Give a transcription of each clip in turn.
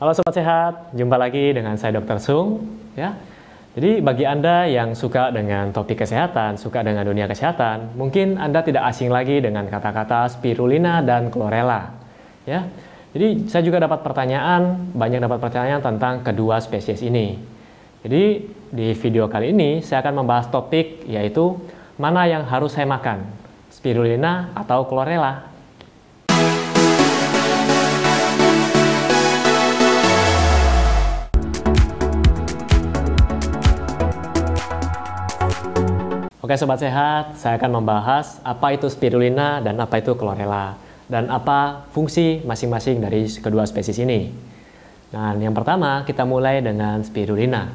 Halo sobat sehat, jumpa lagi dengan saya Dr. Sung ya. Jadi bagi Anda yang suka dengan topik kesehatan, suka dengan dunia kesehatan, mungkin Anda tidak asing lagi dengan kata-kata spirulina dan chlorella ya. Jadi saya juga dapat pertanyaan, banyak dapat pertanyaan tentang kedua spesies ini. Jadi di video kali ini saya akan membahas topik yaitu mana yang harus saya makan, spirulina atau chlorella. Oke sobat sehat, saya akan membahas apa itu spirulina dan apa itu chlorella dan apa fungsi masing-masing dari kedua spesies ini. Nah, yang pertama kita mulai dengan spirulina.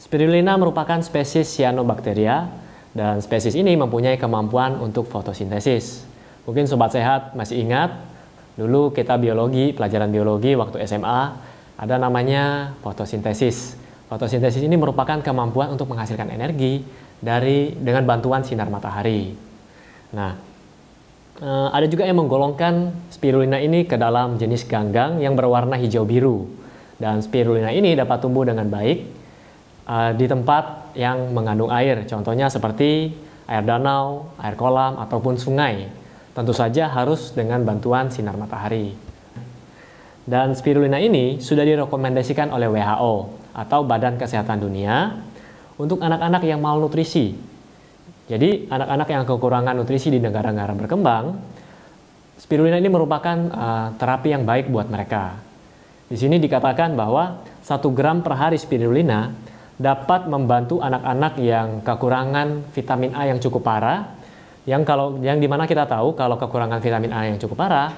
Spirulina merupakan spesies cyanobacteria dan spesies ini mempunyai kemampuan untuk fotosintesis. Mungkin sobat sehat masih ingat dulu kita biologi, pelajaran biologi waktu SMA ada namanya fotosintesis. Fotosintesis ini merupakan kemampuan untuk menghasilkan energi dari dengan bantuan sinar matahari. Nah, eh, ada juga yang menggolongkan spirulina ini ke dalam jenis ganggang yang berwarna hijau biru. Dan spirulina ini dapat tumbuh dengan baik uh, di tempat yang mengandung air, contohnya seperti air danau, air kolam, ataupun sungai. Tentu saja harus dengan bantuan sinar matahari. Dan spirulina ini sudah direkomendasikan oleh WHO atau Badan Kesehatan Dunia untuk anak-anak yang malnutrisi. Jadi anak-anak yang kekurangan nutrisi di negara-negara berkembang, spirulina ini merupakan uh, terapi yang baik buat mereka. Di sini dikatakan bahwa satu gram per hari spirulina dapat membantu anak-anak yang kekurangan vitamin A yang cukup parah, yang kalau yang di mana kita tahu kalau kekurangan vitamin A yang cukup parah,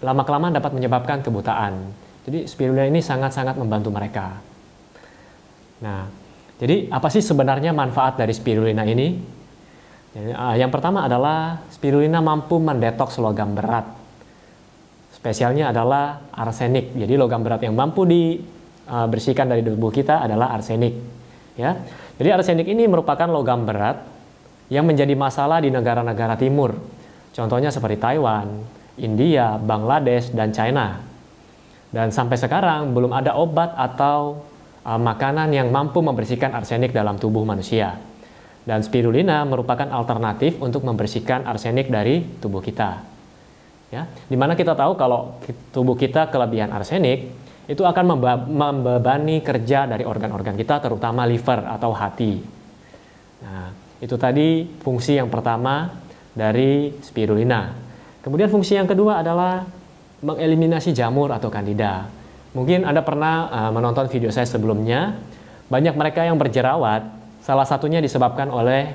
lama kelamaan dapat menyebabkan kebutaan. Jadi spirulina ini sangat-sangat membantu mereka. Nah, jadi apa sih sebenarnya manfaat dari spirulina ini? Uh, yang pertama adalah spirulina mampu mendetoks logam berat. Spesialnya adalah arsenik. Jadi logam berat yang mampu dibersihkan dari tubuh kita adalah arsenik. Ya. Jadi arsenik ini merupakan logam berat yang menjadi masalah di negara-negara timur. Contohnya seperti Taiwan, India, Bangladesh, dan China. Dan sampai sekarang belum ada obat atau makanan yang mampu membersihkan arsenik dalam tubuh manusia. Dan spirulina merupakan alternatif untuk membersihkan arsenik dari tubuh kita. Ya, di mana kita tahu kalau tubuh kita kelebihan arsenik, itu akan membebani kerja dari organ-organ kita, terutama liver atau hati. Nah, itu tadi fungsi yang pertama dari spirulina. Kemudian fungsi yang kedua adalah mengeliminasi jamur atau kandida. Mungkin Anda pernah uh, menonton video saya sebelumnya, banyak mereka yang berjerawat, salah satunya disebabkan oleh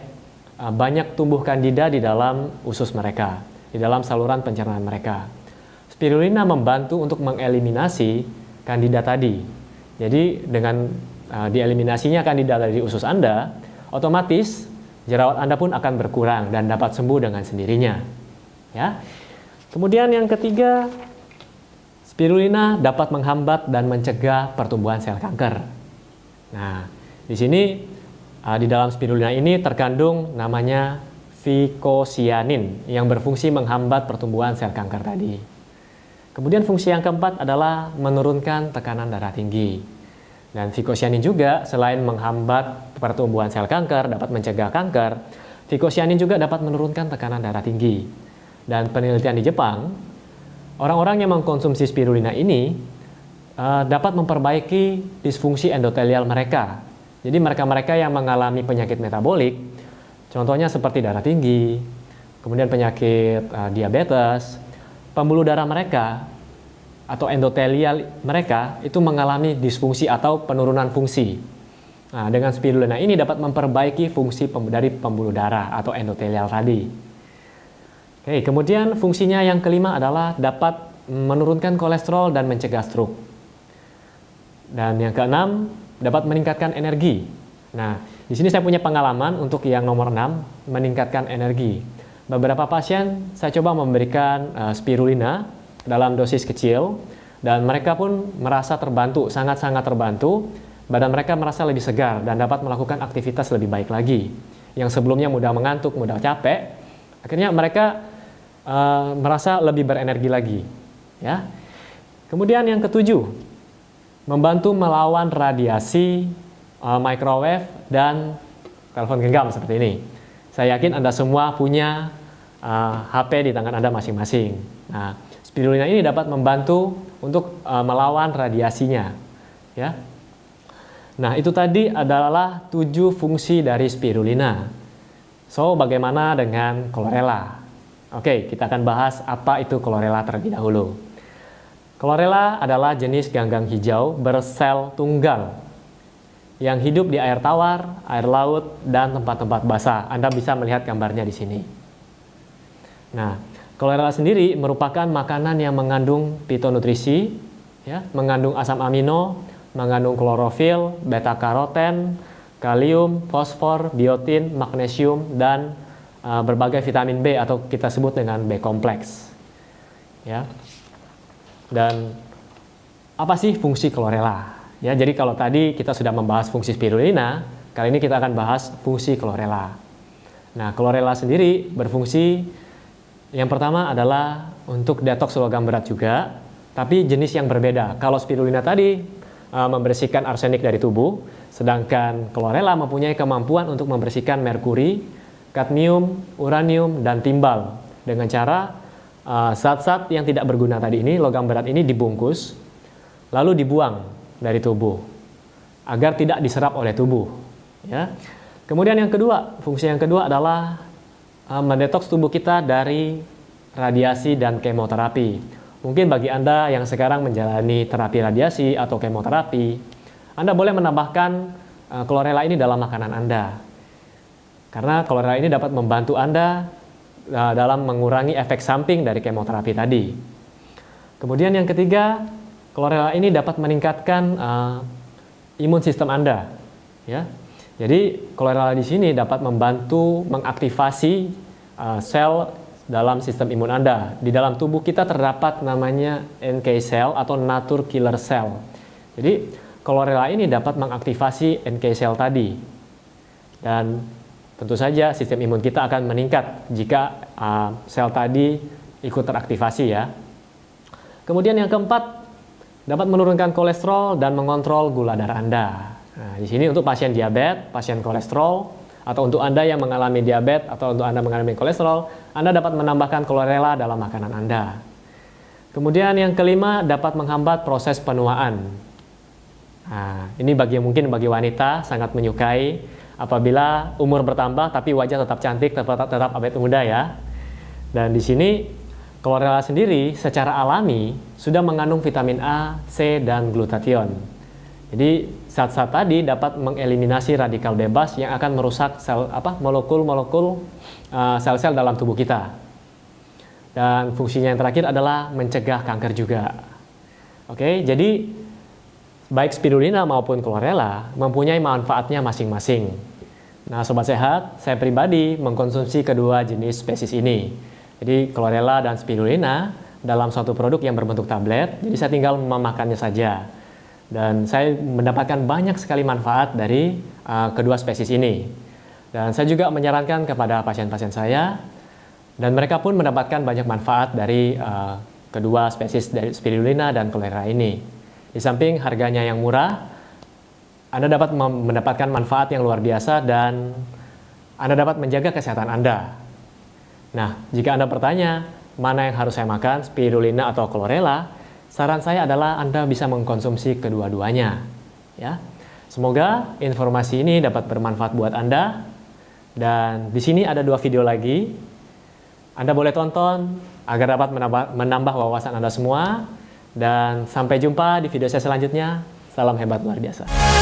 uh, banyak tumbuh kandida di dalam usus mereka, di dalam saluran pencernaan mereka. Spirulina membantu untuk mengeliminasi kandida tadi. Jadi dengan uh, dieliminasinya kandida dari usus Anda, otomatis jerawat Anda pun akan berkurang dan dapat sembuh dengan sendirinya. Ya. Kemudian yang ketiga, Spirulina dapat menghambat dan mencegah pertumbuhan sel kanker. Nah, di sini uh, di dalam spirulina ini terkandung namanya vicosianin yang berfungsi menghambat pertumbuhan sel kanker tadi. Kemudian fungsi yang keempat adalah menurunkan tekanan darah tinggi. Dan vicosianin juga selain menghambat pertumbuhan sel kanker, dapat mencegah kanker, vicosianin juga dapat menurunkan tekanan darah tinggi. Dan penelitian di Jepang Orang-orang yang mengkonsumsi spirulina ini uh, dapat memperbaiki disfungsi endotelial mereka. Jadi mereka-mereka yang mengalami penyakit metabolik, contohnya seperti darah tinggi, kemudian penyakit uh, diabetes, pembuluh darah mereka atau endotelial mereka itu mengalami disfungsi atau penurunan fungsi. Nah, dengan spirulina ini dapat memperbaiki fungsi dari pembuluh darah atau endotelial tadi. Oke, kemudian fungsinya yang kelima adalah dapat menurunkan kolesterol dan mencegah stroke. Dan yang keenam, dapat meningkatkan energi. Nah, di sini saya punya pengalaman untuk yang nomor 6, meningkatkan energi. Beberapa pasien saya coba memberikan uh, spirulina dalam dosis kecil dan mereka pun merasa terbantu, sangat-sangat terbantu. Badan mereka merasa lebih segar dan dapat melakukan aktivitas lebih baik lagi. Yang sebelumnya mudah mengantuk, mudah capek, akhirnya mereka uh, merasa lebih berenergi lagi. Ya. Kemudian yang ketujuh, membantu melawan radiasi uh, microwave dan telepon genggam seperti ini. Saya yakin Anda semua punya uh, eh, HP di tangan Anda masing-masing. Nah, spirulina ini dapat membantu untuk uh, melawan radiasinya. Ya. Nah, itu tadi adalah tujuh fungsi dari spirulina. So, bagaimana dengan chlorella? Oke, kita akan bahas apa itu chlorella terlebih dahulu. Chlorella adalah jenis ganggang hijau bersel tunggal yang hidup di air tawar, air laut, dan tempat-tempat basah. Anda bisa melihat gambarnya di sini. Nah, chlorella sendiri merupakan makanan yang mengandung fitonutrisi, ya, mengandung asam amino, mengandung klorofil, beta karoten, kalium, fosfor, biotin, magnesium, dan uh, berbagai vitamin B atau kita sebut dengan B kompleks. Ya. Dan apa sih fungsi chlorella? Ya, jadi kalau tadi kita sudah membahas fungsi spirulina, kali ini kita akan bahas fungsi chlorella. Nah, chlorella sendiri berfungsi yang pertama adalah untuk detoks logam berat juga, tapi jenis yang berbeda. Kalau spirulina tadi uh, membersihkan arsenik dari tubuh, sedangkan chlorella mempunyai kemampuan untuk membersihkan merkuri, kadmium, uranium, dan timbal dengan cara uh, zat-zat uh, yang tidak berguna tadi ini, logam berat ini dibungkus, lalu dibuang dari tubuh agar tidak diserap oleh tubuh. Ya. Kemudian yang kedua, fungsi yang kedua adalah uh, mendetoks tubuh kita dari radiasi dan kemoterapi. Mungkin bagi Anda yang sekarang menjalani terapi radiasi atau kemoterapi, Anda boleh menambahkan uh, chlorella ini dalam makanan Anda. Karena chlorella ini dapat membantu Anda uh, dalam mengurangi efek samping dari kemoterapi tadi. Kemudian yang ketiga, Chlorella ini dapat meningkatkan uh, imun sistem Anda. Ya. Jadi chlorella di sini dapat membantu mengaktifasi uh, sel dalam sistem imun Anda. Di dalam tubuh kita terdapat namanya NK cell atau nature killer cell. Jadi chlorella ini dapat mengaktifasi NK cell tadi. Dan tentu saja sistem imun kita akan meningkat jika uh, sel tadi ikut teraktivasi ya. Kemudian yang keempat, dapat menurunkan kolesterol dan mengontrol gula darah Anda. Nah, di sini untuk pasien diabetes, pasien kolesterol, atau untuk Anda yang mengalami diabetes atau untuk Anda mengalami kolesterol, Anda dapat menambahkan chlorella dalam makanan Anda. Kemudian yang kelima dapat menghambat proses penuaan. Nah, ini bagi mungkin bagi wanita sangat menyukai apabila umur bertambah tapi wajah tetap cantik, tetap tetap awet muda ya. Dan di sini Chlorella sendiri secara alami sudah mengandung vitamin A, C, dan glutathione. Jadi zat-zat tadi dapat mengeliminasi radikal bebas yang akan merusak sel apa molekul-molekul uh, sel-sel dalam tubuh kita. Dan fungsinya yang terakhir adalah mencegah kanker juga. Oke, jadi baik spirulina maupun chlorella mempunyai manfaatnya masing-masing. Nah, sobat sehat, saya pribadi mengkonsumsi kedua jenis spesies ini. Jadi chlorella dan spirulina dalam suatu produk yang berbentuk tablet, jadi saya tinggal memakannya saja. Dan saya mendapatkan banyak sekali manfaat dari uh, kedua spesies ini. Dan saya juga menyarankan kepada pasien-pasien saya, dan mereka pun mendapatkan banyak manfaat dari uh, kedua spesies dari spirulina dan chlorella ini. Di samping harganya yang murah, Anda dapat mendapatkan manfaat yang luar biasa dan Anda dapat menjaga kesehatan Anda. Nah, jika Anda bertanya, mana yang harus saya makan, spirulina atau chlorella, saran saya adalah Anda bisa mengkonsumsi kedua-duanya. Ya. Semoga informasi ini dapat bermanfaat buat Anda. Dan di sini ada dua video lagi. Anda boleh tonton agar dapat menambah, menambah wawasan Anda semua. Dan sampai jumpa di video saya selanjutnya. Salam hebat luar biasa.